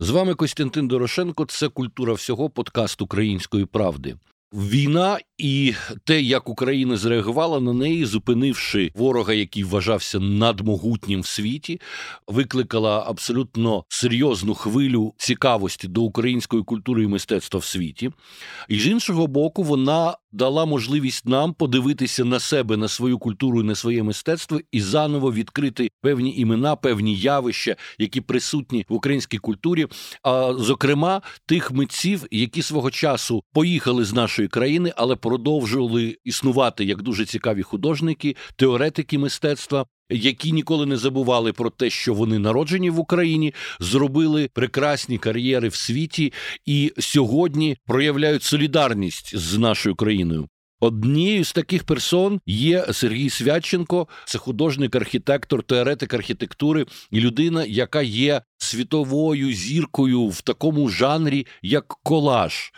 З вами Костянтин Дорошенко. Це культура всього подкаст Української правди. Війна і те, як Україна зреагувала на неї, зупинивши ворога, який вважався надмогутнім в світі, викликала абсолютно серйозну хвилю цікавості до української культури і мистецтва в світі, і з іншого боку, вона дала можливість нам подивитися на себе, на свою культуру на своє мистецтво і заново відкрити певні імена, певні явища, які присутні в українській культурі, а зокрема тих митців, які свого часу поїхали з нашої країни, але продовжували існувати як дуже цікаві художники, теоретики мистецтва. Які ніколи не забували про те, що вони народжені в Україні, зробили прекрасні кар'єри в світі і сьогодні проявляють солідарність з нашою країною. Однією з таких персон є Сергій Святченко, це художник, архітектор, теоретик архітектури і людина, яка є світовою зіркою в такому жанрі, як колаж.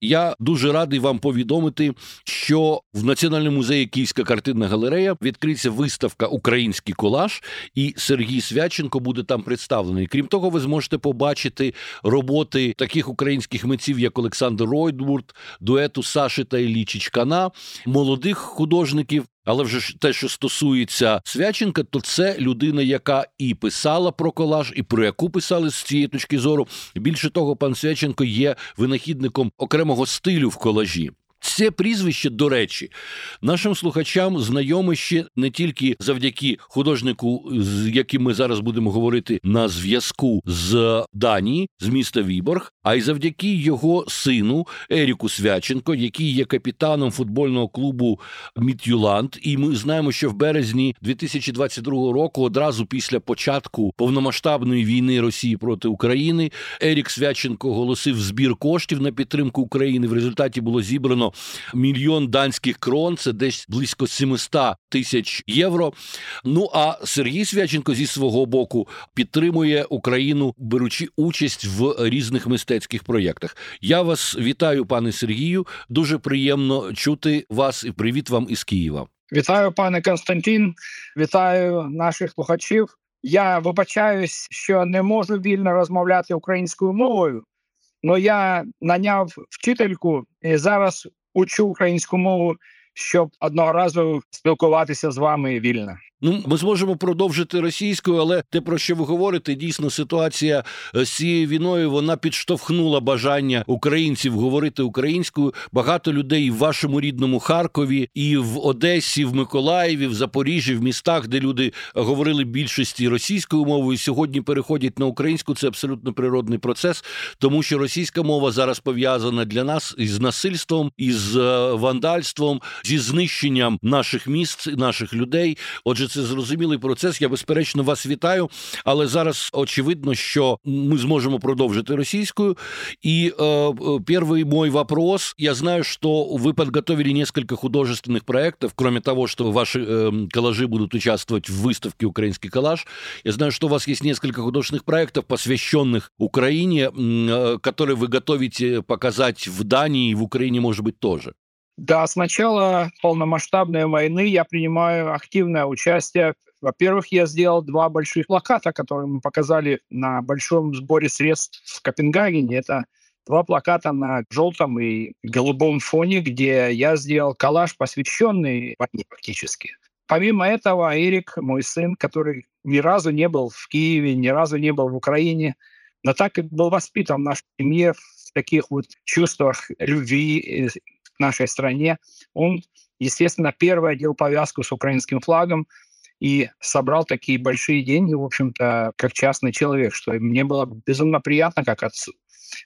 Я дуже радий вам повідомити, що в Національному музеї Київська картинна галерея відкриється виставка Український колаж, і Сергій Свяченко буде там представлений. Крім того, ви зможете побачити роботи таких українських митців, як Олександр Ройдвурд, дуету Саші та Іллі Чичкана, молодих художників. Але вже ж те, що стосується Свяченка, то це людина, яка і писала про колаж, і про яку писали з цієї точки зору. Більше того, пан Свяченко є винахідником окремого стилю в колажі. Це прізвище, до речі, нашим слухачам знайоме ще не тільки завдяки художнику, з яким ми зараз будемо говорити на зв'язку з Данії, з міста Віборг, а й завдяки його сину Еріку Свяченко, який є капітаном футбольного клубу Міт'юланд. І ми знаємо, що в березні 2022 року, одразу після початку повномасштабної війни Росії проти України, Ерік Свяченко оголосив збір коштів на підтримку України. В результаті було зібрано мільйон данських крон, це десь близько 700 тисяч євро. Ну а Сергій Свяченко зі свого боку підтримує Україну, беручи участь в різних мистецьких проєктах. Я вас вітаю, пане Сергію. Дуже приємно чути вас і привіт вам із Києва. Вітаю, пане Константин, вітаю наших слухачів. Я вибачаюсь, що не можу вільно розмовляти українською мовою, але я наняв вчительку і зараз учу українську мову, щоб одного разу спілкуватися з вами вільно. Ну, ми зможемо продовжити російською, але те, про що ви говорите, дійсно ситуація е, з цією війною вона підштовхнула бажання українців говорити українською. Багато людей в вашому рідному Харкові, і в Одесі, в Миколаєві, в Запоріжжі, в містах, де люди говорили більшості російською мовою, сьогодні переходять на українську. Це абсолютно природний процес, тому що російська мова зараз пов'язана для нас із насильством, із е, вандальством, зі знищенням наших міст, наших людей. Отже, це зрозумілий процес. Я безперечно вас вітаю. Але зараз очевидно, що ми зможемо продовжити російською. И э, первый мой вопрос. Я знаю, что вы подготовили несколько художественных проектов, кроме того, что ваши э, коллажи будут участвовать в выставке «Украинский коллаж». Я знаю, что у вас есть несколько художественных проектов, посвященных Украине, э, которые вы готовите показать в Дании и в Украине, может быть, тоже. С начала полномасштабной войны я принимаю активное участие. Во-первых, я сделал два больших плаката, которые мы показали на большом сборе средств в Копенгагене. Это два плаката на желтом и голубом фоне, где я сделал коллаж, посвященный войне фактически. Помимо этого, Эрик, мой сын, который ни разу не был в Киеве, ни разу не был в Украине, но так как был воспитан в нашей семье в таких вот чувствах любви к нашей стране. Он, естественно, первый одел повязку с украинским флагом и собрал такие большие деньги, в общем-то, как частный человек, что мне было безумно приятно как отцу.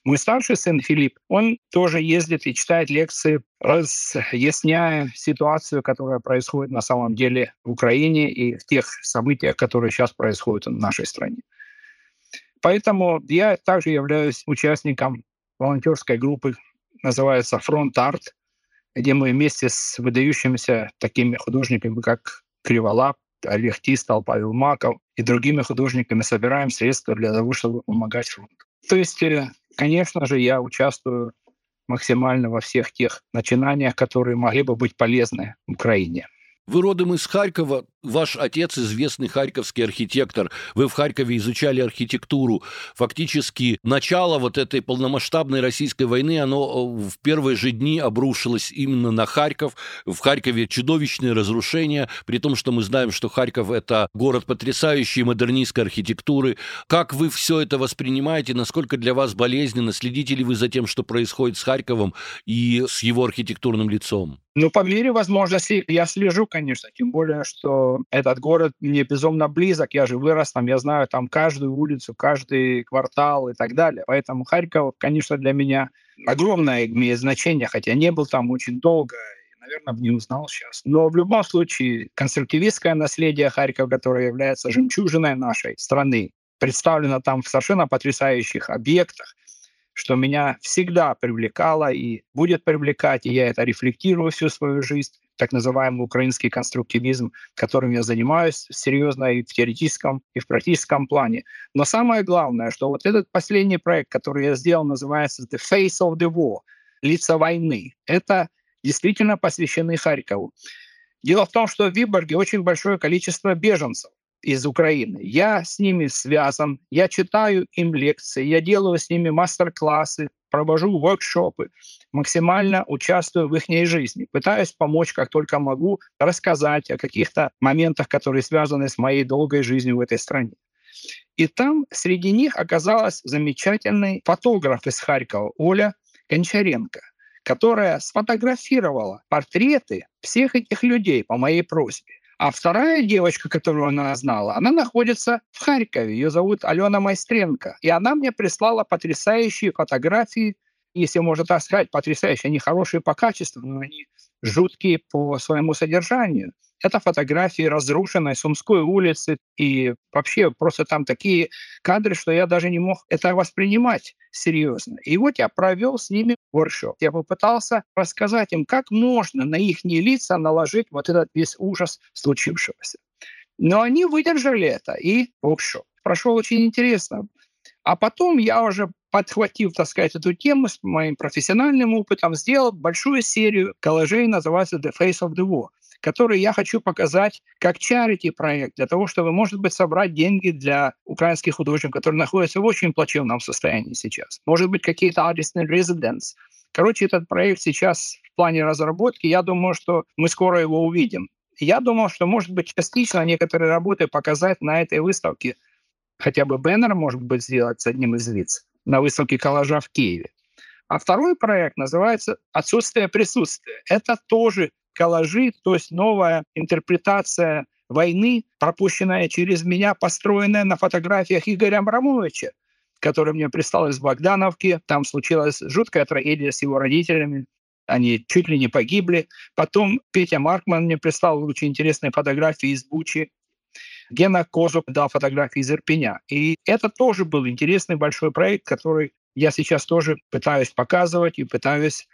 Мой старший сын Филипп, он тоже ездит и читает лекции, разъясняя ситуацию, которая происходит на самом деле в Украине и в тех событиях, которые сейчас происходят в нашей стране. Поэтому я также являюсь участником волонтерской группы, называется «Фронт Арт», где мы вместе с выдающимися такими художниками, как Криволап, Олег Тистал, Павел Маков и другими художниками собираем средства для того, чтобы помогать фронту. То есть, э, конечно же, я участвую максимально во всех тех начинаниях, которые могли бы быть полезны Украине. Ви родом із Харкова. Ваш отец известный харьковский архитектор, вы в Харькове изучали архитектуру. Фактически начало вот этой полномасштабной российской войны, оно э, в первые же дни обрушилось именно на Харьков. В Харькове чудовищные разрушения, при том, что мы знаем, что Харьков – это город потрясающей модернистской архитектуры. Как вы все это воспринимаете? Насколько для вас болезненно? Следите ли вы за тем, что происходит с Харьковом и с его архитектурным лицом? Ну, по мере возможности я слежу, конечно, тем более, что этот город мне безумно близок, я же вырос там, я знаю там каждую улицу, каждый квартал и так далее. Поэтому Харьков, конечно, для меня огромное имеет значение, хотя не был там очень долго, наверное, не узнал сейчас. Но в любом случае, конструктивистское наследие Харькова, которое является жемчужиной нашей страны, представлено там в совершенно потрясающих объектах, что меня всегда привлекало и будет привлекать, и я это рефлектирую всю свою жизнь, так называемый украинский конструктивизм, которым я занимаюсь серьезно и в теоретическом, и в практическом плане. Но самое главное, что вот этот последний проект, который я сделал, называется «The Face of the War», «Лица войны», это действительно посвящены Харькову. Дело в том, что в Виборге очень большое количество беженцев из Украины. Я с ними связан, я читаю им лекции, я делаю с ними мастер-классы, провожу воркшопы, максимально участвую в их жизни, пытаюсь помочь, как только могу, рассказать о каких-то моментах, которые связаны с моей долгой жизнью в этой стране. И там среди них оказалась замечательный фотограф из Харькова Оля Кончаренко, которая сфотографировала портреты всех этих людей по моей просьбе. А вторая девочка, которую она знала, она находится в Харькове. Ее зовут Алена Майстренко. И она мне прислала потрясающие фотографии, если можно так сказать, потрясающие. Они хорошие по качеству, но они жуткие по своему содержанию. Это фотографии разрушенной Сумской улицы. И вообще просто там такие кадры, что я даже не мог это воспринимать серьезно. И вот я провел с ними воркшоп. Я попытался рассказать им, как можно на их лица наложить вот этот весь ужас случившегося. Но они выдержали это, и воркшоп прошел очень интересно. А потом я уже подхватив, так сказать, эту тему с моим профессиональным опытом, сделал большую серию коллажей, называется «The Face of the War», который я хочу показать как charity проект для того, чтобы, может быть, собрать деньги для украинских художников, которые находятся в очень плачевном состоянии сейчас. Может быть, какие-то artists in. Короче, этот проект сейчас в плане разработки. Я думаю, что мы скоро его увидим. Я думал, что, может быть, частично некоторые работы показать на этой выставке. Хотя бы бэннер, может быть, сделать с одним из лиц на выставке коллажа в Киеве. А второй проект называется «Отсутствие присутствия». Это тоже коллажи, то есть новая интерпретация войны, пропущенная через меня, построенная на фотографиях Игоря Абрамовича, который мне прислал из Богдановки. Там случилась жуткая трагедия с его родителями. Они чуть ли не погибли. Потом Петя Маркман мне прислал очень интересные фотографии из Бучи. Гена Козуб дал фотографии из Ирпеня. И это тоже был интересный большой проект, который я сейчас тоже пытаюсь показывать и пытаюсь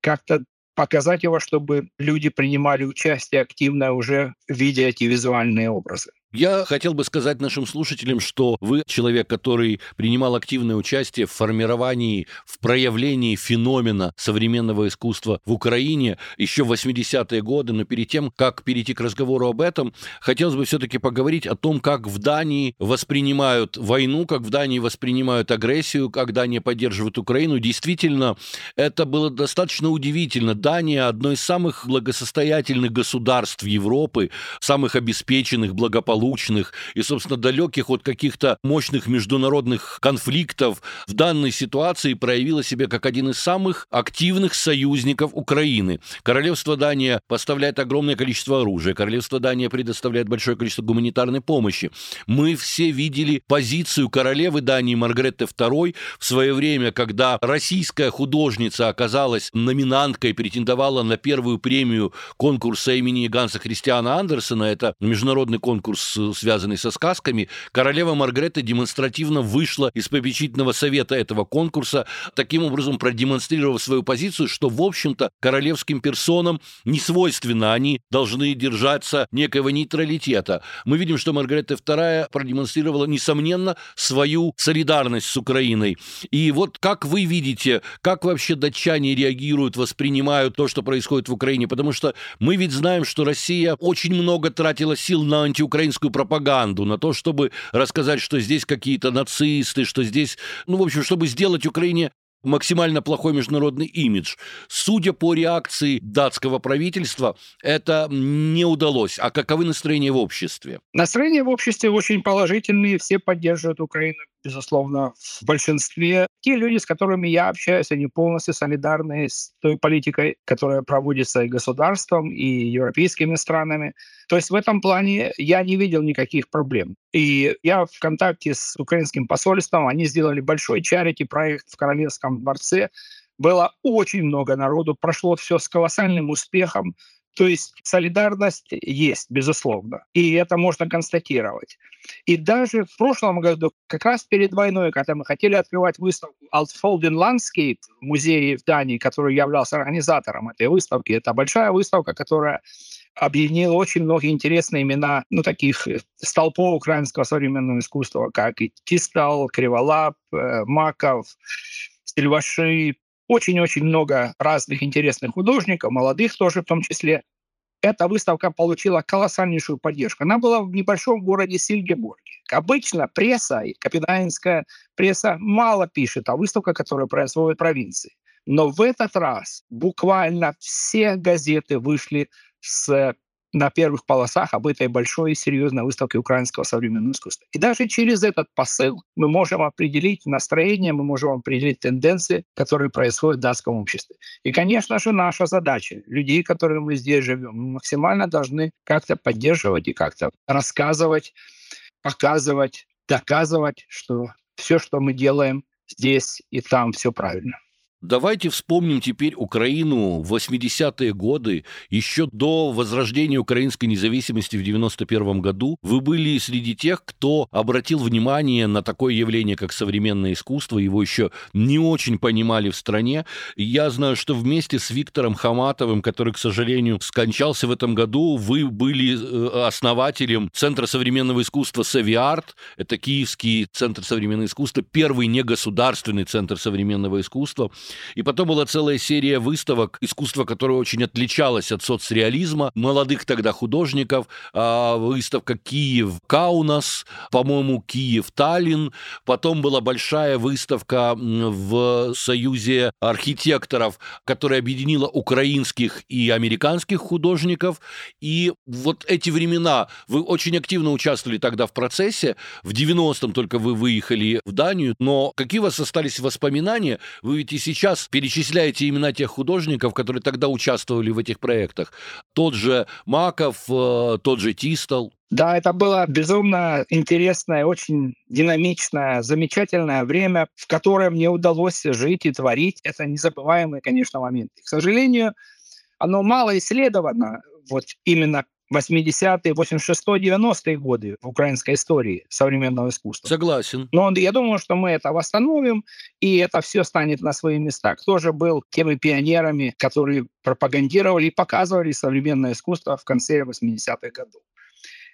как-то показать его, чтобы люди принимали участие активно уже видя эти визуальные образы. Я хотел бы сказать нашим слушателям, что вы человек, который принимал активное участие в формировании, в проявлении феномена современного искусства в Украине еще в 80-е годы. Но перед тем, как перейти к разговору об этом, хотелось бы все-таки поговорить о том, как в Дании воспринимают войну, как в Дании воспринимают агрессию, как Дания поддерживает Украину. Действительно, это было достаточно удивительно. Дания одно из самых благосостоятельных государств Европы, самых обеспеченных, благополучных благополучных и, собственно, далеких от каких-то мощных международных конфликтов, в данной ситуации проявила себя как один из самых активных союзников Украины. Королевство Дания поставляет огромное количество оружия, Королевство Дания предоставляет большое количество гуманитарной помощи. Мы все видели позицию королевы Дании Маргареты II в свое время, когда российская художница оказалась номинанткой, претендовала на первую премию конкурса имени Ганса Христиана Андерсона, это международный конкурс связанный со сказками, королева Маргарета демонстративно вышла из попечительного совета этого конкурса, таким образом продемонстрировав свою позицию, что, в общем-то, королевским персонам не свойственно, они должны держаться некоего нейтралитета. Мы видим, что Маргарета II продемонстрировала, несомненно, свою солидарность с Украиной. И вот как вы видите, как вообще датчане реагируют, воспринимают то, что происходит в Украине? Потому что мы ведь знаем, что Россия очень много тратила сил на антиукраинскую пропаганду, на то, чтобы рассказать, что здесь какие-то нацисты, что здесь, ну, в общем, чтобы сделать Украине максимально плохой международный имидж. Судя по реакции датского правительства, это не удалось. А каковы настроения в обществе? Настроения в обществе очень положительные, все поддерживают Украину безусловно, в большинстве. Те люди, с которыми я общаюсь, они полностью солидарны с той политикой, которая проводится и государством, и европейскими странами. То есть в этом плане я не видел никаких проблем. И я в контакте с украинским посольством, они сделали большой чарити проект в Королевском дворце. Было очень много народу, прошло все с колоссальным успехом. То есть солидарность есть, безусловно, и это можно констатировать. И даже в прошлом году, как раз перед войной, когда мы хотели открывать выставку Altfolden Landscape в музее в Дании, который являлся организатором этой выставки, это большая выставка, которая объединила очень многие интересные имена, ну, таких э, столпов украинского современного искусства, как и Тистал, Криволап, э, Маков, Стельваши, очень-очень много разных интересных художников, молодых тоже в том числе. Эта выставка получила колоссальнейшую поддержку. Она была в небольшом городе Сильгебурге. Обычно пресса, капитанская пресса мало пишет о выставках, которые происходят в провинции. Но в этот раз буквально все газеты вышли с на первых полосах об этой большой и серьезной выставке украинского современного искусства. И даже через этот посыл мы можем определить настроение, мы можем определить тенденции, которые происходят в датском обществе. И, конечно же, наша задача, людей, которые мы здесь живем, мы максимально должны как-то поддерживать и как-то рассказывать, показывать, доказывать, что все, что мы делаем здесь и там, все правильно. Давайте вспомним теперь Украину в 80-е годы, еще до возрождения украинской независимости в 91 году. Вы были среди тех, кто обратил внимание на такое явление, как современное искусство. Его еще не очень понимали в стране. Я знаю, что вместе с Виктором Хаматовым, который, к сожалению, скончался в этом году, вы были э, основателем Центра современного искусства «Савиарт». Это Киевский Центр современного искусства, первый негосударственный Центр современного искусства. И потом была целая серия выставок, искусство которое очень отличалось от соцреализма, молодых тогда художников, а, выставка «Киев Каунас», по-моему, «Киев Таллин», потом была большая выставка в Союзе архитекторов, которая объединила украинских и американских художников, и вот эти времена, вы очень активно участвовали тогда в процессе, в 90-м только вы выехали в Данию, но какие у вас остались воспоминания? Вы ведь и сейчас сейчас перечисляете имена тех художников, которые тогда участвовали в этих проектах. Тот же Маков, э, тот же Тистол. Да, это было безумно интересное, очень динамичное, замечательное время, в которое мне удалось жить и творить. Это незабываемый, конечно, момент. К сожалению, оно мало исследовано, вот именно 80-е, 86-е, 90-е годы в украинской истории современного искусства. Согласен. Но я думаю, что мы это восстановим, и это все станет на свои места. Кто же был теми пионерами, которые пропагандировали и показывали современное искусство в конце 80-х годов?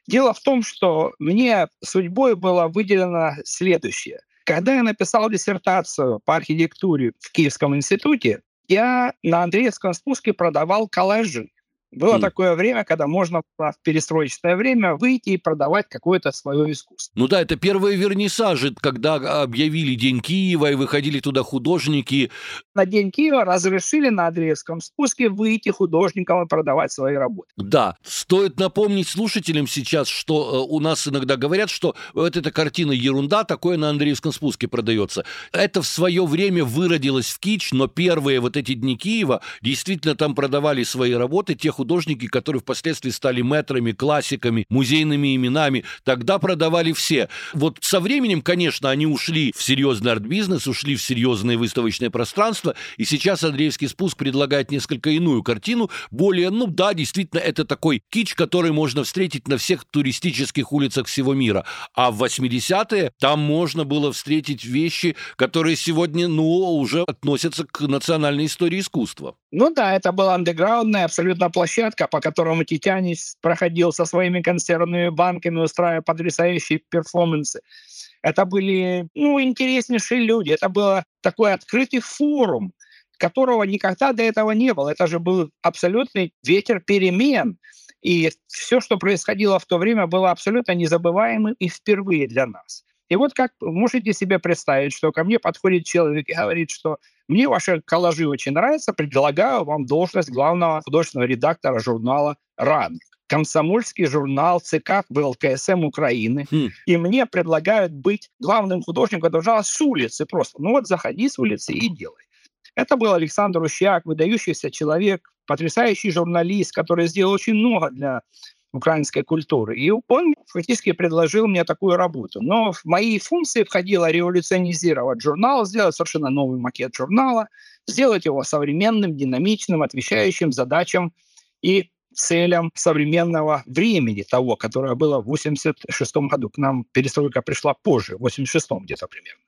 Дело в том, что мне судьбой было выделено следующее. Когда я написал диссертацию по архитектуре в Киевском институте, я на Андреевском спуске продавал коллажи. Было mm. такое время, когда можно в перестроечное время выйти и продавать какое-то свое искусство. Ну да, это первые вернисажи, когда объявили День Киева, и выходили туда художники. На День Киева разрешили на Андреевском спуске выйти художникам и продавать свои работы. Да, стоит напомнить слушателям сейчас, что э, у нас иногда говорят, что вот эта картина ерунда, такое на Андреевском спуске продается. Это в свое время выродилось в кич, но первые вот эти Дни Киева действительно там продавали свои работы, те художники, художники, которые впоследствии стали метрами, классиками, музейными именами. Тогда продавали все. Вот со временем, конечно, они ушли в серьезный арт-бизнес, ушли в серьезное выставочное пространство, и сейчас Андреевский спуск предлагает несколько иную картину, более, ну да, действительно, это такой кич, который можно встретить на всех туристических улицах всего мира. А в 80-е там можно было встретить вещи, которые сегодня, ну, уже относятся к национальной истории искусства. Ну да, это была андеграундная абсолютно площадка, по которому Титянис проходил со своими консервными банками, устраивая потрясающие перформансы. Это были ну, интереснейшие люди. Это был такой открытый форум, которого никогда до этого не было. Это же был абсолютный ветер перемен. И все, что происходило в то время, было абсолютно незабываемым и впервые для нас. И вот как можете себе представить, что ко мне подходит человек и говорит, что мне ваши коллажи очень нравятся, предлагаю вам должность главного художественного редактора журнала «Ранг». Комсомольский журнал ЦК ВЛКСМ Украины. Хм. И мне предлагают быть главным художником этого с улицы просто. Ну вот заходи с улицы и делай. Это был Александр Ущак, выдающийся человек, потрясающий журналист, который сделал очень много для украинской культуры. И он фактически предложил мне такую работу. Но в мои функции входило революционизировать журнал, сделать совершенно новый макет журнала, сделать его современным, динамичным, отвечающим задачам и целям современного времени того, которое было в 86 году. К нам перестройка пришла позже, в 86 где-то примерно.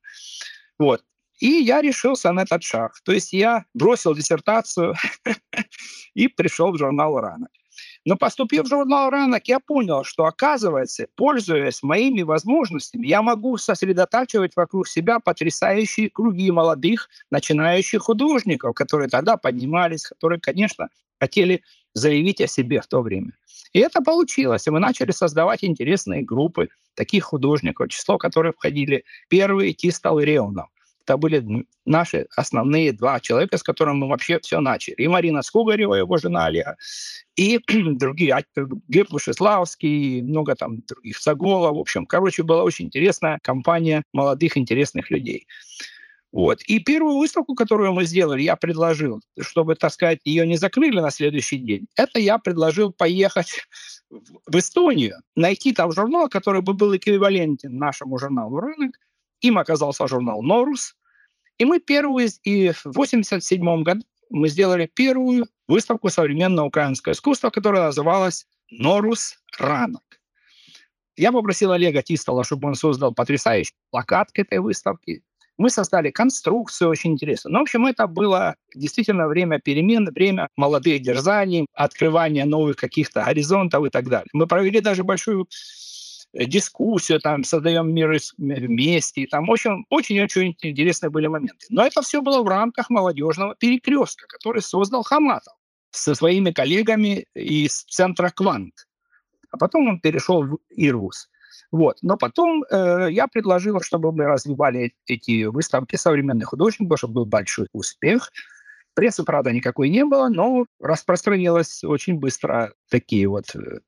Вот. И я решился на этот шаг. То есть я бросил диссертацию и пришел в журнал «Ранок». Но поступив в журнал «Ранок», я понял, что, оказывается, пользуясь моими возможностями, я могу сосредотачивать вокруг себя потрясающие круги молодых начинающих художников, которые тогда поднимались, которые, конечно, хотели заявить о себе в то время. И это получилось. И мы начали создавать интересные группы таких художников, число которых входили первые Тистал и Реунов. Это были наши основные два человека, с которыми мы вообще все начали. И Марина Скугарева, его жена Олега, и другие, Глеб Вышеславский, много там других, Сагола, в общем. Короче, была очень интересная компания молодых, интересных людей. Вот. И первую выставку, которую мы сделали, я предложил, чтобы, так сказать, ее не закрыли на следующий день. Это я предложил поехать в Эстонию, найти там журнал, который бы был эквивалентен нашему журналу «Рынок». Им оказался журнал «Норус», и мы первую, и в 1987 году мы сделали первую выставку современного украинского искусства, которая называлась «Норус Ранок». Я попросил Олега Тистола, чтобы он создал потрясающий плакат к этой выставке. Мы создали конструкцию очень интересную. Ну, в общем, это было действительно время перемен, время молодых дерзаний, открывания новых каких-то горизонтов и так далее. Мы провели даже большую дискуссию, там, создаем мир вместе. Там, в общем, очень-очень интересные были моменты. Но это все было в рамках молодежного перекрестка, который создал Хаматов со своими коллегами из центра «Квант». А потом он перешел в ИРУС. Вот. Но потом э, я предложил, чтобы мы развивали эти выставки современных художников, чтобы был большой успех. Прессы, правда, никакой не было, но распространилось очень быстро такие вот э,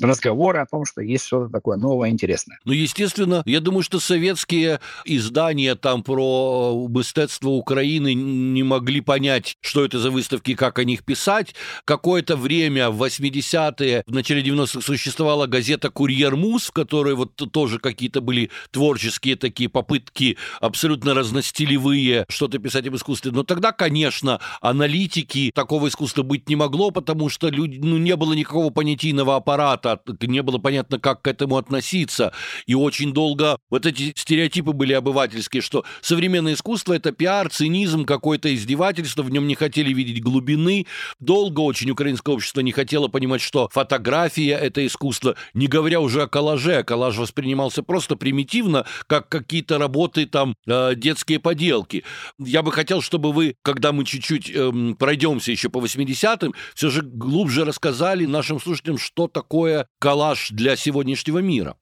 разговоры о том, что есть что-то такое новое, интересное. Ну, естественно, я думаю, что советские издания там про мистецтво Украины не могли понять, что это за выставки, как о них писать. Какое-то время в 80-е, в начале 90-х существовала газета «Курьер Мус», в которой вот тоже какие-то были творческие такие попытки абсолютно разностилевые что-то писать об искусстве. Но тогда, конечно, аналитики такого искусства быть не могло, потому что люди, ну, не было никакого понятийного аппарата как не было понятно, как к этому относиться. И очень долго вот эти стереотипы были обывательские, что современное искусство – это пиар, цинизм, какое-то издевательство, в нем не хотели видеть глубины. Долго очень украинское общество не хотело понимать, что фотография – это искусство, не говоря уже о коллаже. Коллаж воспринимался просто примитивно, как какие-то работы, там, э, детские поделки. Я бы хотел, чтобы вы, когда мы чуть-чуть э, пройдемся еще по 80-м, все же глубже рассказали нашим слушателям, что такое такое коллаж для сегодняшнего мира.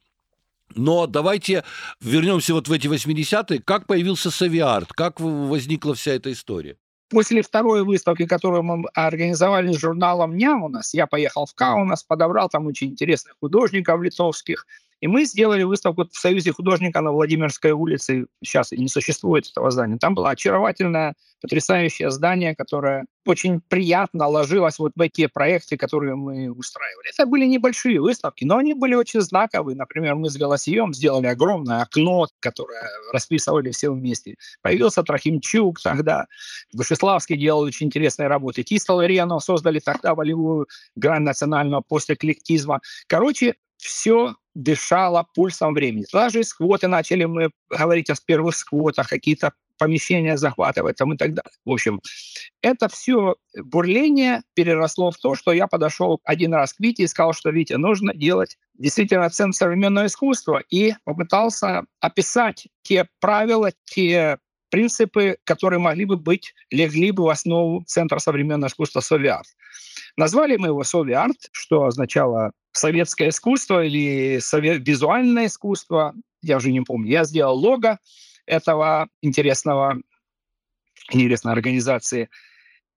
Но давайте вернемся вот в эти 80-е. Как появился Савиарт? Как возникла вся эта история? После второй выставки, которую мы организовали с журналом «Нямунас», я поехал в Каунас, подобрал там очень интересных художников литовских, И мы сделали выставку в Союзе художника на Владимирской улице. Сейчас не существует этого здания. Там было очаровательное, потрясающее здание, которое очень приятно ложилось вот в эти проекты, которые мы устраивали. Это были небольшие выставки, но они были очень знаковые. Например, мы с Голосием сделали огромное окно, которое расписывали все вместе. Появился Трохимчук тогда. Вышеславский делал очень интересные работы. Тистол и Рено создали тогда волевую грань национального после коллектизма. Короче, все дышало пульсом времени. Даже из сквоты начали мы говорить о первых сквотах, какие-то помещения захватывать там и так далее. В общем, это все бурление переросло в то, что я подошел один раз к Вите и сказал, что Витя, нужно делать действительно центр современного искусства и попытался описать те правила, те принципы, которые могли бы быть, легли бы в основу Центра современного искусства «Совиарт». Назвали мы его «Совиарт», что означало советское искусство или совет, визуальное искусство, я уже не помню. Я сделал лого этого интересного, интересной организации.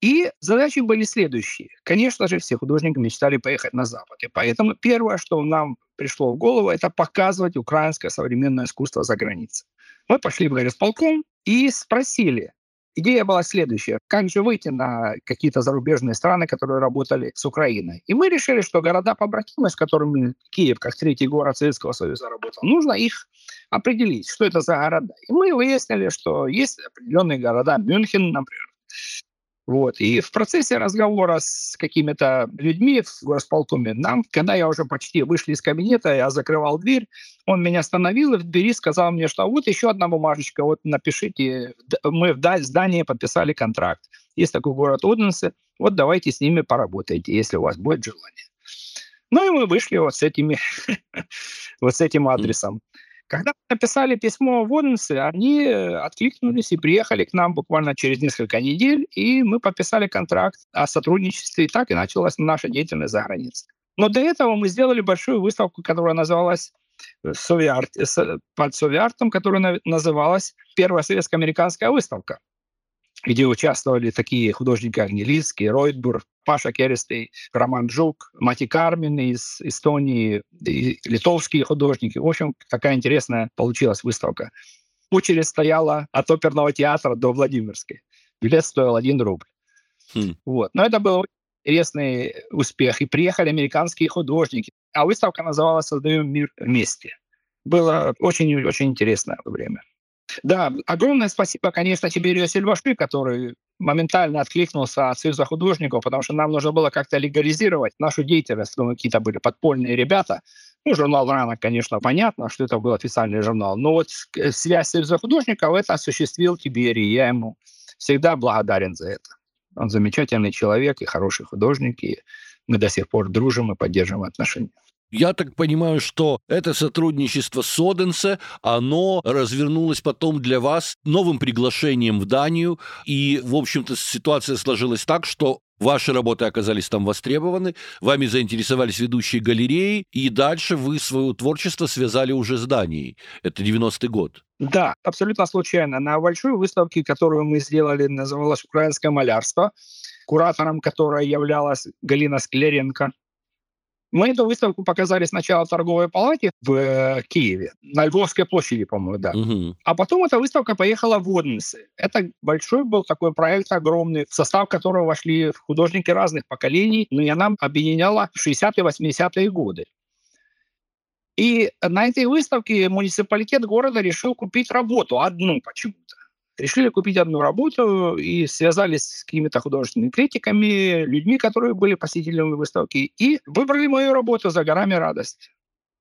И задачи были следующие. Конечно же, все художники мечтали поехать на Запад. И поэтому первое, что нам пришло в голову, это показывать украинское современное искусство за границей. Мы пошли в горисполком и спросили, идея была следующая. Как же выйти на какие-то зарубежные страны, которые работали с Украиной? И мы решили, что города-побратимы, с которыми Киев, как третий город Советского Союза, работал, нужно их определить, что это за города. И мы выяснили, что есть определенные города, Мюнхен, например, вот. И в процессе разговора с какими-то людьми в горосполкоме, нам, когда я уже почти вышли из кабинета, я закрывал дверь, он меня остановил и в двери сказал мне, что вот еще одна бумажечка, вот напишите, мы в здании подписали контракт. Есть такой город Оденсе, вот давайте с ними поработайте, если у вас будет желание. Ну и мы вышли вот с этими, вот с этим адресом. Когда написали письмо в Оденсе, они э, откликнулись и приехали к нам буквально через несколько недель, и мы подписали контракт о сотрудничестве, и так и началась наша деятельность за границей. Но до этого мы сделали большую выставку, которая называлась э, Совиарт, э, под Совиартом, которая называлась Первая советско-американская выставка где участвовали такие художники, как Нелицкий, Ройтбур, Паша Керестей, Роман Жук, Мати Кармин из Эстонии, и литовские художники. В общем, такая интересная получилась выставка. Очередь стояла от оперного театра до Владимирской. Билет стоил один рубль. Хм. Вот. Но это был интересный успех. И приехали американские художники. А выставка называлась «Создаем мир вместе». Было очень-очень интересное время. Да, огромное спасибо, конечно, Илья Сильваши, который моментально откликнулся от Союза художников, потому что нам нужно было как-то легализировать нашу деятельность. Думаю, какие-то были подпольные ребята. Ну, журнал «Рана», конечно, понятно, что это был официальный журнал. Но вот связь Союза художников это осуществил Тиберий. Я ему всегда благодарен за это. Он замечательный человек и хороший художник, и мы до сих пор дружим и поддерживаем отношения. Я так понимаю, что это сотрудничество с Оденсе, оно развернулось потом для вас новым приглашением в Данию, и, в общем-то, ситуация сложилась так, что Ваши работы оказались там востребованы, вами заинтересовались ведущие галереи, и дальше вы свое творчество связали уже с Данией. Это 90-й год. Да, абсолютно случайно. На большой выставке, которую мы сделали, называлась «Украинское малярство», куратором которой являлась Галина Склеренко, мы эту выставку показали сначала в торговой палате в э, Киеве, на Львовской площади, по-моему, да. Угу. А потом эта выставка поехала в Оденсе. Это большой был такой проект огромный, в состав которого вошли художники разных поколений, но и она объединяла 60-е, 80-е годы. И на этой выставке муниципалитет города решил купить работу, одну почему-то решили купить одну работу и связались с какими-то художественными критиками, людьми, которые были посетителями выставки, и выбрали мою работу «За горами радость».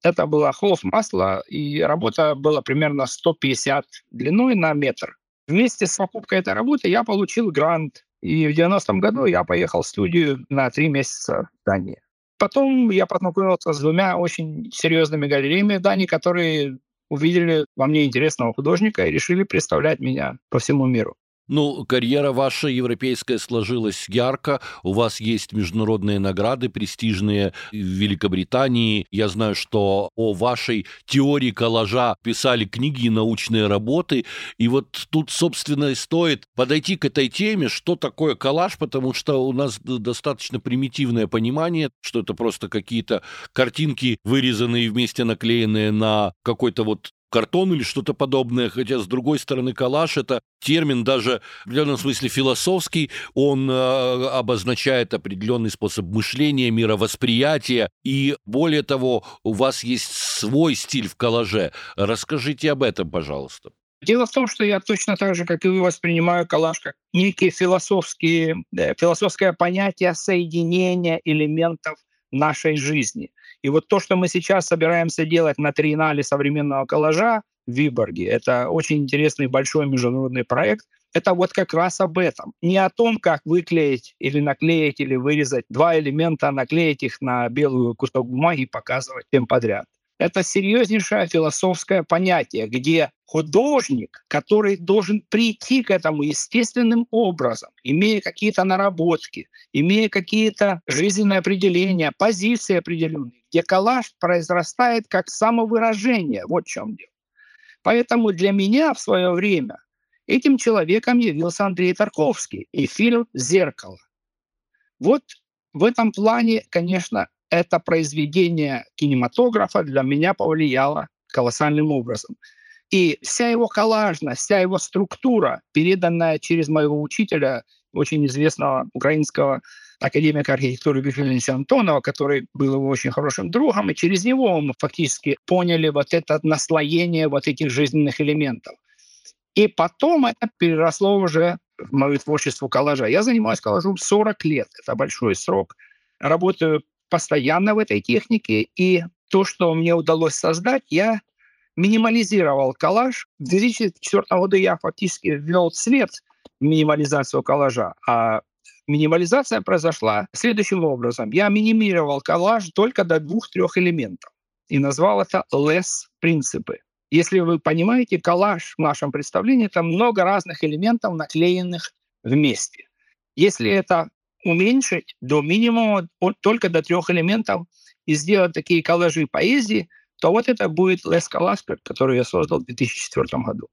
Это была холст масла, и работа была примерно 150 длиной на метр. Вместе с покупкой этой работы я получил грант, и в 90-м году я поехал в студию на три месяца в Дании. Потом я познакомился с двумя очень серьезными галереями в Дании, которые увидели во мне интересного художника и решили представлять меня по всему миру. Ну, карьера ваша европейская сложилась ярко. У вас есть международные награды престижные в Великобритании. Я знаю, что о вашей теории коллажа писали книги и научные работы. И вот тут, собственно, и стоит подойти к этой теме, что такое коллаж, потому что у нас достаточно примитивное понимание, что это просто какие-то картинки, вырезанные вместе наклеенные на какой-то вот картон или что-то подобное, хотя, с другой стороны, коллаж — это термин даже в определенном смысле философский, он э, обозначает определенный способ мышления, мировосприятия, и более того, у вас есть свой стиль в коллаже. Расскажите об этом, пожалуйста. Дело в том, что я точно так же, как и вы, воспринимаю коллаж как некие философские, э, философское понятие соединения элементов нашей жизни. И вот то, что мы сейчас собираемся делать на триеннале современного коллажа в Виборге, это очень интересный большой международный проект, это вот как раз об этом. Не о том, как выклеить или наклеить, или вырезать два элемента, наклеить их на белую кусок бумаги и показывать всем подряд. Это серьезнейшее философское понятие, где художник, который должен прийти к этому естественным образом, имея какие-то наработки, имея какие-то жизненные определения, позиции определенные, где коллаж произрастает как самовыражение. Вот в чем дело. Поэтому для меня в свое время этим человеком явился Андрей Тарковский и фильм «Зеркало». Вот в этом плане, конечно, это произведение кинематографа для меня повлияло колоссальным образом. И вся его коллажность, вся его структура, переданная через моего учителя, очень известного украинского академика архитектуры Вильфельдовича Антонова, который был его очень хорошим другом, и через него мы фактически поняли вот это наслоение вот этих жизненных элементов. И потом это переросло уже в мое творчество коллажа. Я занимаюсь коллажом 40 лет, это большой срок. Работаю постоянно в этой технике, и то, что мне удалось создать, я минимализировал коллаж. В 2004 году я фактически ввел цвет в минимализацию коллажа, а минимализация произошла следующим образом. Я минимировал коллаж только до двух-трех элементов и назвал это less принципы. Если вы понимаете, коллаж в нашем представлении – это много разных элементов, наклеенных вместе. Если это уменьшить до минимума только до трех элементов и сделать такие коллажи поэзии, то вот это будет Les Collage, который я создал в 2004 году.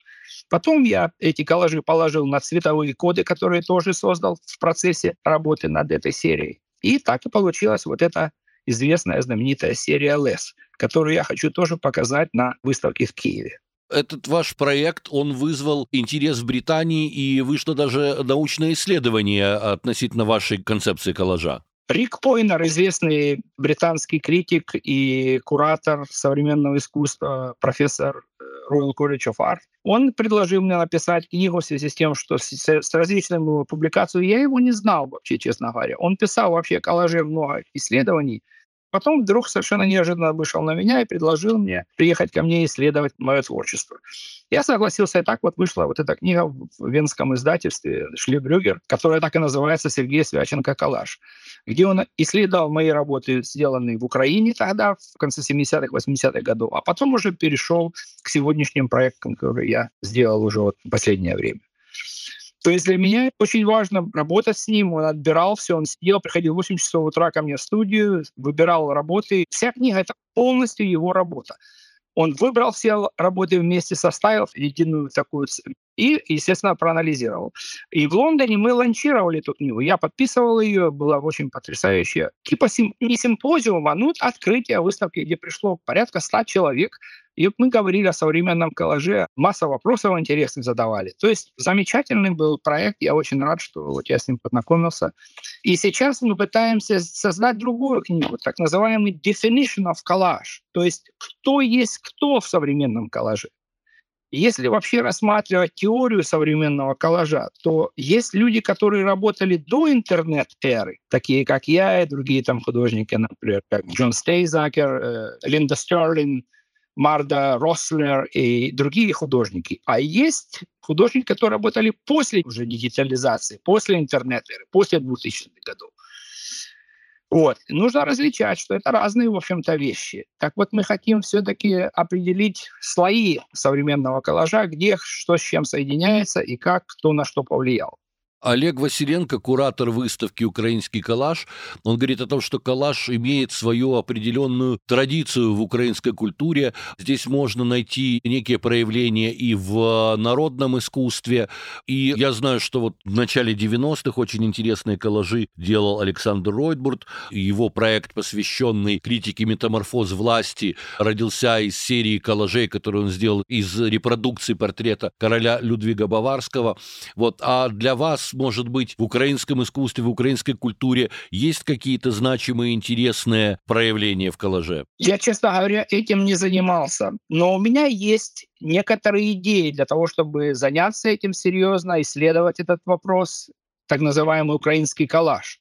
Потом я эти коллажи положил на цветовые коды, которые тоже создал в процессе работы над этой серией. И так и получилась вот эта известная знаменитая серия Les, которую я хочу тоже показать на выставке в Киеве этот ваш проект, он вызвал интерес в Британии, и вышло даже научное исследование относительно вашей концепции коллажа. Рик Пойнер, известный британский критик и куратор современного искусства, профессор э, Royal College of Art, он предложил мне написать книгу в связи с тем, что с, с различными публикациями я его не знал вообще, честно говоря. Он писал вообще коллаже много исследований, Потом вдруг совершенно неожиданно вышел на меня и предложил мне приехать ко мне исследовать мое творчество. Я согласился, и так вот вышла вот эта книга в венском издательстве Шлибрюгер, которая так и называется «Сергей Свяченко Калаш», где он исследовал мои работы, сделанные в Украине тогда, в конце 70-х, 80-х годов, а потом уже перешел к сегодняшним проектам, которые я сделал уже вот в последнее время. То есть для меня очень важно работать с ним. Он отбирал все, он сидел, приходил в 8 часов утра ко мне в студию, выбирал работы. Вся книга — это полностью его работа. Он выбрал все работы вместе, составил единую такую и, естественно, проанализировал. И в Лондоне мы ланчировали эту книгу. Я подписывал ее, была очень потрясающая. Типа сим, не симпозиума, ну, открытие выставки, где пришло порядка ста человек. И мы говорили о современном коллаже, масса вопросов интересных задавали. То есть замечательный был проект, я очень рад, что вот я с ним познакомился. И сейчас мы пытаемся создать другую книгу, так называемый Definition of Collage, то есть кто есть кто в современном коллаже. Если вообще рассматривать теорию современного коллажа, то есть люди, которые работали до интернет-эры, такие как я и другие там художники, например, как Джон Стейзакер, э, Линда Стерлин, Марда Рослер и другие художники. А есть художники, которые работали после уже дигитализации, после интернета, после 2000-х годов. Вот. Нужно различать, что это разные, в общем-то, вещи. Так вот, мы хотим все-таки определить слои современного коллажа, где что с чем соединяется и как кто на что повлиял. Олег Василенко, куратор выставки «Украинский коллаж», он говорит о том, что коллаж имеет свою определенную традицию в украинской культуре. Здесь можно найти некие проявления и в народном искусстве. И я знаю, что вот в начале 90-х очень интересные коллажи делал Александр Ройтбурт. Его проект, посвященный критике метаморфоз власти, родился из серии коллажей, которые он сделал из репродукции портрета короля Людвига Баварского. Вот. А для вас может быть, в украинском искусстве, в украинской культуре есть какие-то значимые, интересные проявления в коллаже? Я, честно говоря, этим не занимался. Но у меня есть некоторые идеи для того, чтобы заняться этим серьезно, исследовать этот вопрос, так называемый украинский коллаж.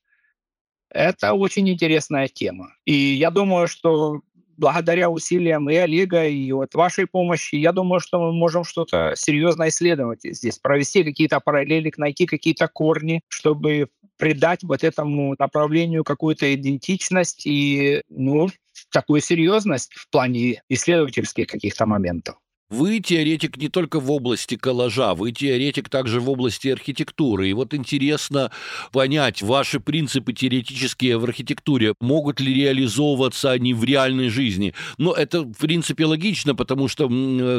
Это очень интересная тема. И я думаю, что благодаря усилиям и Олега, и вот вашей помощи, я думаю, что мы можем что-то серьезно исследовать здесь, провести какие-то параллели, найти какие-то корни, чтобы придать вот этому направлению какую-то идентичность и ну, такую серьезность в плане исследовательских каких-то моментов. Вы теоретик не только в области коллажа, вы теоретик также в области архитектуры. И вот интересно понять, ваши принципы теоретические в архитектуре, могут ли реализовываться они в реальной жизни? Но это, в принципе, логично, потому что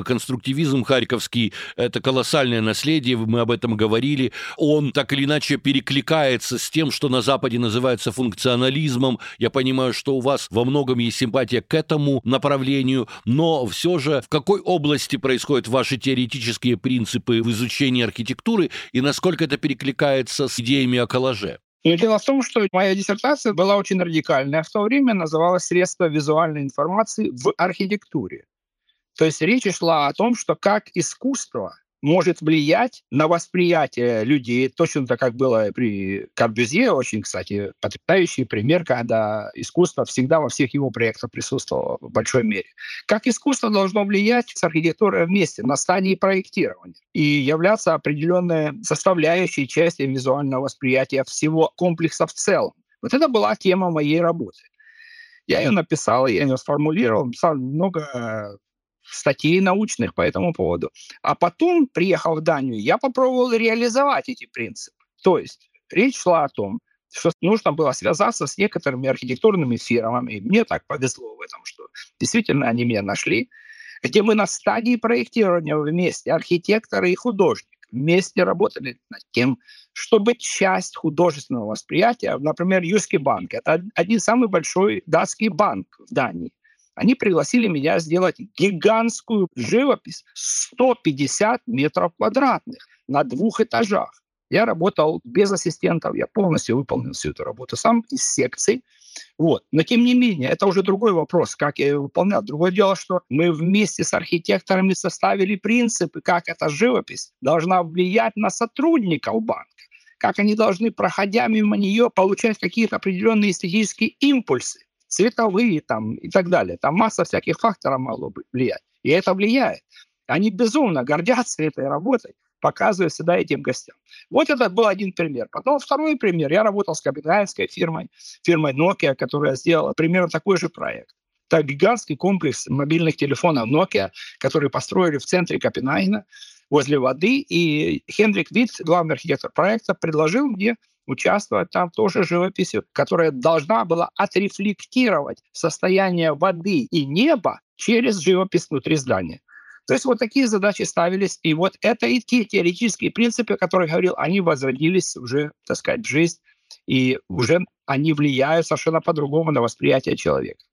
конструктивизм харьковский – это колоссальное наследие, мы об этом говорили. Он так или иначе перекликается с тем, что на Западе называется функционализмом. Я понимаю, что у вас во многом есть симпатия к этому направлению, но все же в какой области области происходят ваши теоретические принципы в изучении архитектуры и насколько это перекликается с идеями о коллаже? Но дело в том, что моя диссертация была очень радикальная. В то время называлась «Средства визуальной информации в архитектуре». То есть речь шла о том, что как искусство может влиять на восприятие людей, точно так, как было при Корбюзье, очень, кстати, потрясающий пример, когда искусство всегда во всех его проектах присутствовало в большой мере. Как искусство должно влиять с архитектурой вместе на стадии проектирования и являться определенной составляющей частью визуального восприятия всего комплекса в целом. Вот это была тема моей работы. Я ее написал, я ее сформулировал, написал много статей научных по этому поводу. А потом, приехав в Данию, я попробовал реализовать эти принципы. То есть речь шла о том, что нужно было связаться с некоторыми архитектурными фирмами. Мне так повезло в этом, что действительно они меня нашли, где мы на стадии проектирования вместе, архитекторы и художник, вместе работали над тем, чтобы часть художественного восприятия, например, Юский банк, это один самый большой датский банк в Дании, они пригласили меня сделать гигантскую живопись 150 метров квадратных на двух этажах. Я работал без ассистентов, я полностью выполнил всю эту работу сам из секций. Вот. Но тем не менее, это уже другой вопрос, как я ее выполнял. Другое дело, что мы вместе с архитекторами составили принципы, как эта живопись должна влиять на сотрудников банка как они должны, проходя мимо нее, получать какие-то определенные эстетические импульсы цветовые там и так далее. Там масса всяких факторов могло бы влиять. И это влияет. Они безумно гордятся этой работой, показывая всегда этим гостям. Вот это был один пример. Потом второй пример. Я работал с капитанской фирмой, фирмой Nokia, которая сделала примерно такой же проект. Это гигантский комплекс мобильных телефонов Nokia, который построили в центре Копенгагена возле воды. И Хендрик Витт, главный архитектор проекта, предложил мне участвовать там тоже живописью, которая должна была отрефлектировать состояние воды и неба через живопись внутри здания. То есть вот такие задачи ставились, и вот это и те теоретические принципы, о которых говорил, они возводились уже, так сказать, в жизнь, и уже они влияют совершенно по-другому на восприятие человека.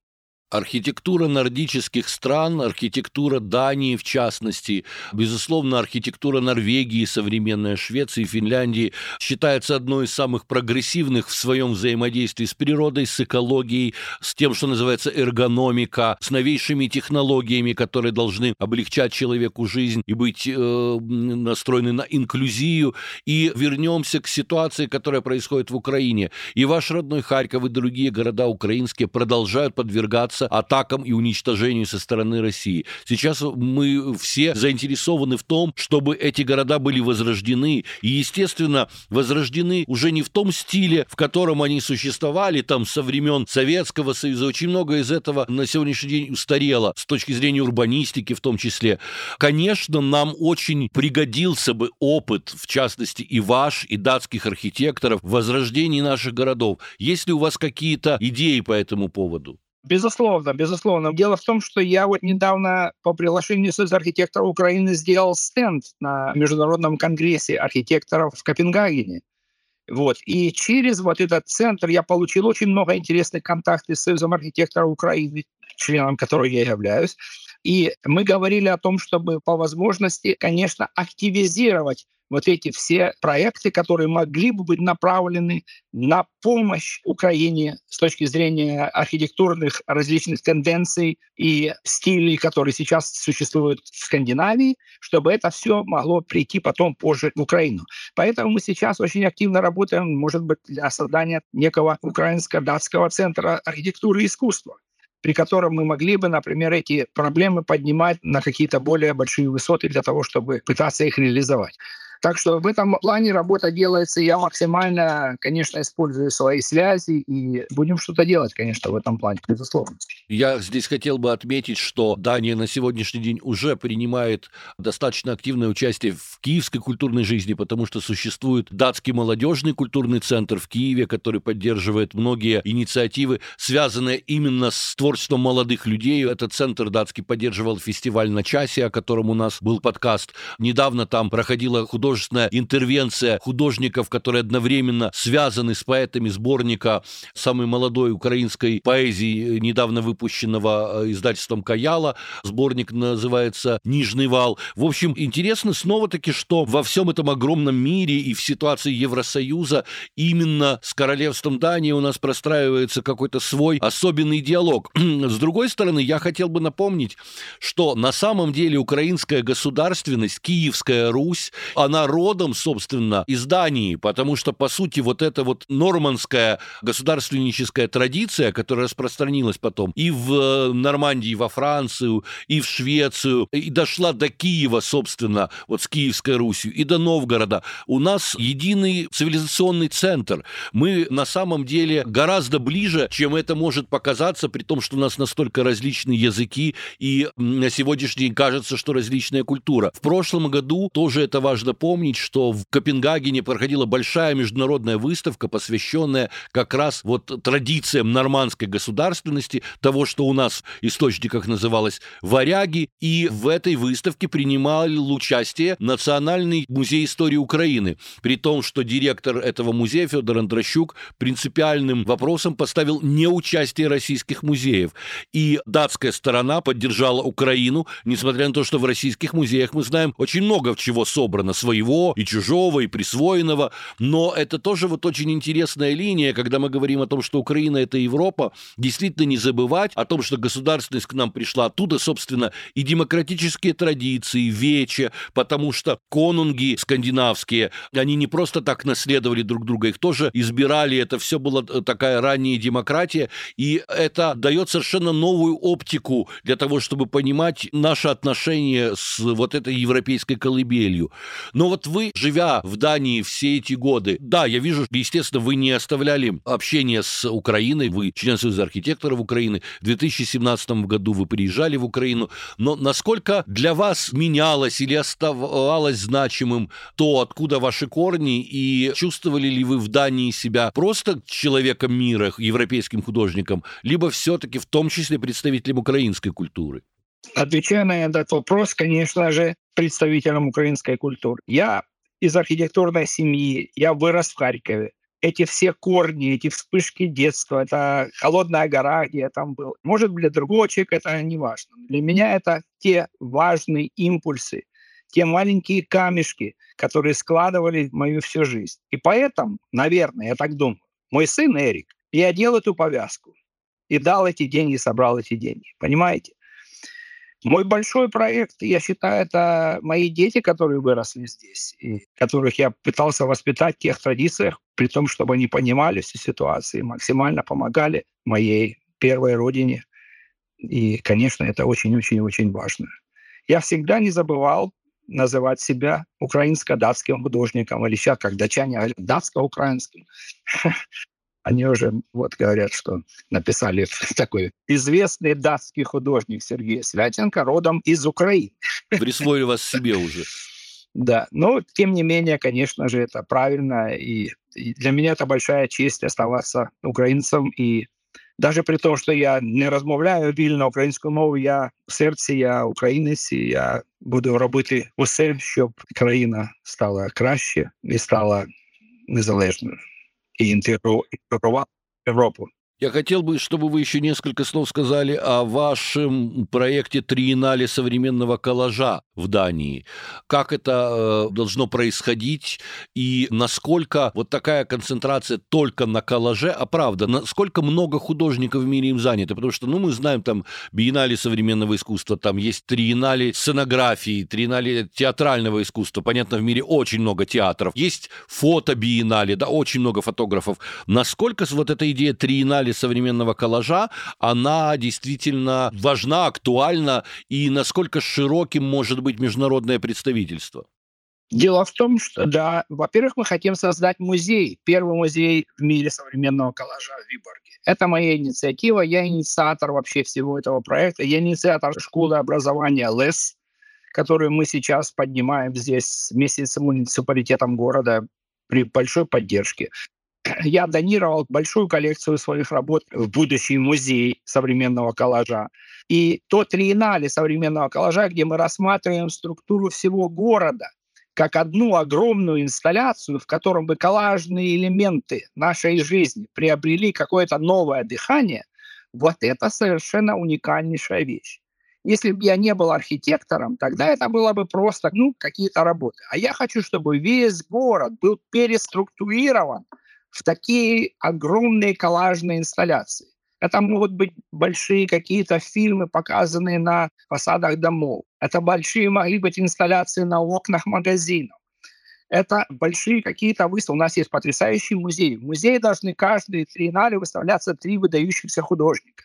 Архитектура нордических стран, архитектура Дании в частности, безусловно, архитектура Норвегии, современная Швеции, Финляндии считается одной из самых прогрессивных в своем взаимодействии с природой, с экологией, с тем, что называется эргономика, с новейшими технологиями, которые должны облегчать человеку жизнь и быть э, настроены на инклюзию. И вернемся к ситуации, которая происходит в Украине. И ваш родной Харьков, и другие города украинские продолжают подвергаться подвергаться атакам и уничтожению со стороны России. Сейчас мы все заинтересованы в том, чтобы эти города были возрождены. И, естественно, возрождены уже не в том стиле, в котором они существовали там со времен Советского Союза. Очень много из этого на сегодняшний день устарело с точки зрения урбанистики в том числе. Конечно, нам очень пригодился бы опыт, в частности, и ваш, и датских архитекторов в наших городов. Есть ли у вас какие-то идеи по этому поводу? Безусловно, безусловно. Дело в том, что я вот недавно по приглашению Союза архитекторов Украины сделал стенд на Международном конгрессе архитекторов в Копенгагене. Вот. И через вот этот центр я получил очень много интересных контактов с Союзом архитекторов Украины, членом которого я являюсь. И мы говорили о том, чтобы по возможности, конечно, активизировать вот эти все проекты, которые могли бы быть направлены на помощь Украине с точки зрения архитектурных различных тенденций и стилей, которые сейчас существуют в Скандинавии, чтобы это все могло прийти потом позже в Украину. Поэтому мы сейчас очень активно работаем, может быть, для создания некого украинско-датского центра архитектуры и искусства при котором мы могли бы, например, эти проблемы поднимать на какие-то более большие высоты для того, чтобы пытаться их реализовать. Так что в этом плане работа делается. Я максимально, конечно, использую свои связи и будем что-то делать, конечно, в этом плане, безусловно. Я здесь хотел бы отметить, что Дания на сегодняшний день уже принимает достаточно активное участие в киевской культурной жизни, потому что существует датский молодежный культурный центр в Киеве, который поддерживает многие инициативы, связанные именно с творчеством молодых людей. Этот центр датский поддерживал фестиваль на часе, о котором у нас был подкаст. Недавно там проходила художественная художественная интервенция художников, которые одновременно связаны с поэтами сборника самой молодой украинской поэзии, недавно выпущенного э, издательством «Каяла». Сборник называется «Нижний вал». В общем, интересно снова-таки, что во всем этом огромном мире и в ситуации Евросоюза именно с королевством Дании у нас простраивается какой-то свой особенный диалог. С другой стороны, я хотел бы напомнить, что на самом деле украинская государственность, Киевская Русь, она она родом, собственно, из Дании, потому что, по сути, вот эта вот нормандская государственническая традиция, которая распространилась потом и в э, Нормандии, и во Францию, и в Швецию, и дошла до Киева, собственно, вот с Киевской Русью, и до Новгорода. У нас единый цивилизационный центр. Мы на самом деле гораздо ближе, чем это может показаться, при том, что у нас настолько различные языки, и на сегодняшний день кажется, что различная культура. В прошлом году тоже это важно помнить, помнить, что в Копенгагене проходила большая международная выставка, посвященная как раз вот традициям нормандской государственности, того, что у нас в источниках называлось «варяги», и в этой выставке принимал участие Национальный музей истории Украины, при том, что директор этого музея Федор Андрощук принципиальным вопросом поставил неучастие российских музеев. И датская сторона поддержала Украину, несмотря на то, что в российских музеях мы знаем очень много чего собрано, свои своего, и чужого, и присвоенного. Но это тоже вот очень интересная линия, когда мы говорим о том, что Украина – это Европа, действительно не забывать о том, что государственность к нам пришла оттуда, собственно, и демократические традиции, вече, потому что конунги скандинавские, они не просто так наследовали друг друга, их тоже избирали, это все была такая ранняя демократия, и это дает совершенно новую оптику для того, чтобы понимать наше отношение с вот этой европейской колыбелью. Но вот вы, живя в Дании все эти годы, да, я вижу, естественно, вы не оставляли общение с Украиной, вы член Союза архитекторов Украины, в 2017 году вы приезжали в Украину, но насколько для вас менялось или оставалось значимым то, откуда ваши корни, и чувствовали ли вы в Дании себя просто человеком мира, европейским художником, либо все-таки в том числе представителем украинской культуры? Отвечая на этот вопрос, конечно же, представителем украинской культуры. Я из архитектурной семьи, я вырос в Харькове. Эти все корни, эти вспышки детства, это холодная гора, где я там был. Может, для другого человека это не важно. Для меня это те важные импульсы, те маленькие камешки, которые складывали мою всю жизнь. И поэтому, наверное, я так думаю, мой сын Эрик, я делал эту повязку и дал эти деньги, собрал эти деньги. Понимаете? Мой большой проект, я считаю, это мои дети, которые выросли здесь, и которых я пытался воспитать в тех традициях, при том, чтобы они понимали всю ситуацию и максимально помогали моей первой родине И, конечно, это очень-очень-очень важно. Я всегда не забывал называть себя украинско-датским художником, или сейчас, как датчане говорят, датско-украинским. Они уже вот говорят, что написали такой известный датский художник Сергей Святенко, родом из Украины. Присвоили вас себе уже. Да, но тем не менее, конечно же, это правильно, и, и для меня это большая честь оставаться украинцем и даже при том, що я не розмовляю вільно українською мовою, я в серці, я українець, і я буду робити усе, щоб країна стала краще і стала незалежною y entierro, y roba. Я хотел бы, чтобы вы еще несколько слов сказали о вашем проекте «Триеннале современного коллажа» в Дании. Как это э, должно происходить и насколько вот такая концентрация только на коллаже, а правда, насколько много художников в мире им заняты? Потому что, ну, мы знаем там биеннале современного искусства, там есть триеннале сценографии, триеннале театрального искусства. Понятно, в мире очень много театров. Есть фото-биеннале, да, очень много фотографов. Насколько вот эта идея триеннале идеале современного коллажа, она действительно важна, актуальна, и насколько широким может быть международное представительство? Дело в том, что, да, во-первых, мы хотим создать музей, первый музей в мире современного коллажа в Виборге. Это моя инициатива, я инициатор вообще всего этого проекта, я инициатор школы образования ЛЭС, которую мы сейчас поднимаем здесь вместе с муниципалитетом города при большой поддержке я донировал большую коллекцию своих работ в будущий музей современного коллажа. И то триеннале современного коллажа, где мы рассматриваем структуру всего города как одну огромную инсталляцию, в котором бы коллажные элементы нашей жизни приобрели какое-то новое дыхание, вот это совершенно уникальнейшая вещь. Если бы я не был архитектором, тогда это было бы просто ну, какие-то работы. А я хочу, чтобы весь город был переструктурирован в такие огромные коллажные инсталляции. Это могут быть большие какие-то фильмы, показанные на фасадах домов. Это большие могли быть инсталляции на окнах магазинов. Это большие какие-то выставки. У нас есть потрясающий музей. В музее должны каждые три триеннале выставляться три выдающихся художника.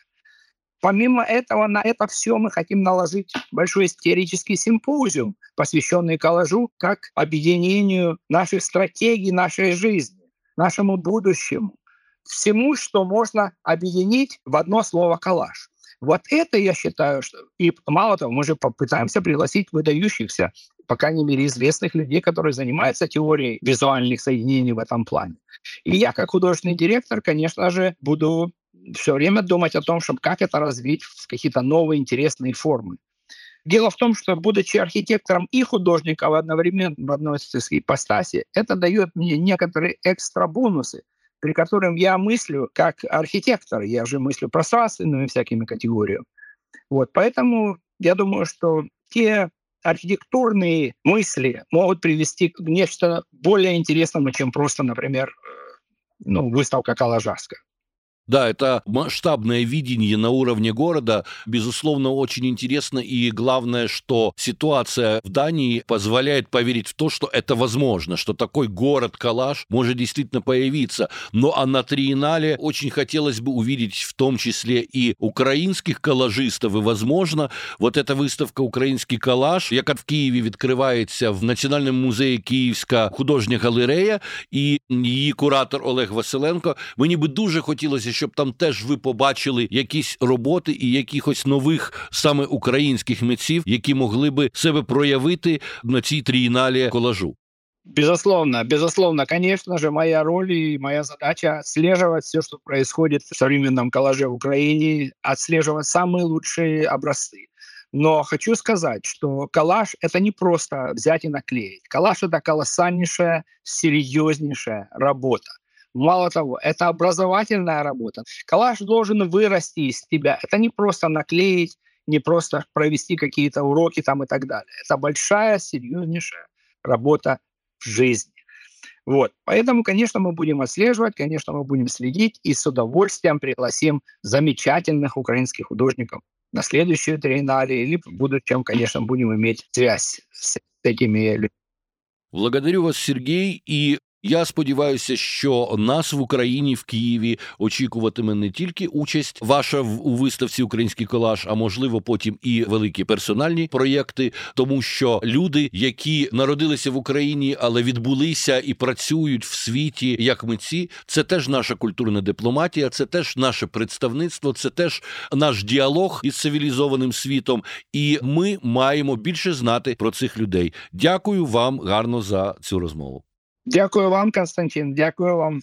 Помимо этого, на это все мы хотим наложить большой истерический симпозиум, посвященный коллажу как объединению наших стратегий нашей жизни нашему будущему, всему, что можно объединить в одно слово «коллаж». Вот это, я считаю, что... И мало того, мы же попытаемся пригласить выдающихся, по крайней мере, известных людей, которые занимаются теорией визуальных соединений в этом плане. И я, как художественный директор, конечно же, буду все время думать о том, чтобы как это развить в какие-то новые интересные формы. Дело в том, что, будучи архитектором и художником одновременно в одной ипостаси, это дает мне некоторые экстра бонусы, при которых я мыслю как архитектор, я же мыслю пространственными всякими категориями. Вот, поэтому я думаю, что те архитектурные мысли могут привести к нечто более интересному, чем просто, например, э, ну, выставка Калажарская. Да, это масштабное видение на уровне города, безусловно, очень интересно. И главное, что ситуация в Дании позволяет поверить в то, что это возможно, что такой город-калаш может действительно появиться. Но а на Триеннале очень хотелось бы увидеть в том числе и украинских коллажистов. И, возможно, вот эта выставка «Украинский коллаж», яка в Києві відкривається в Національному музеї Київська художня галерея, і її куратор Олег Василенко. Мені би дуже хотілося, щоб там теж ви побачили якісь роботи і якихось нових саме українських митців, які могли би себе проявити на цій трієналі колажу. Безусловно, безусловно, конечно же, моя роль и моя задача отслеживать все, что происходит в современном коллаже в Украине, отслеживать самые лучшие образцы. Но хочу сказать, что коллаж — это не просто взять и наклеить. Коллаж — это колоссальнейшая, серьезнейшая работа. Мало того, это образовательная работа. Коллаж должен вырасти из тебя. Это не просто наклеить, не просто провести какие-то уроки там и так далее. Это большая, серьезнейшая работа в жизни. Вот. Поэтому, конечно, мы будем отслеживать, конечно, мы будем следить и с удовольствием пригласим замечательных украинских художников на следующую триеннале или в будущем, конечно, будем иметь связь с этими людьми. Благодарю вас, Сергей, и Я сподіваюся, що нас в Україні в Києві очікуватиме не тільки участь ваша в у виставці Український колаж, а можливо потім і великі персональні проєкти, тому що люди, які народилися в Україні, але відбулися і працюють в світі як митці, це теж наша культурна дипломатія, це теж наше представництво, це теж наш діалог із цивілізованим світом, і ми маємо більше знати про цих людей. Дякую вам гарно за цю розмову. Дякую вам, Константин. Дякую вам.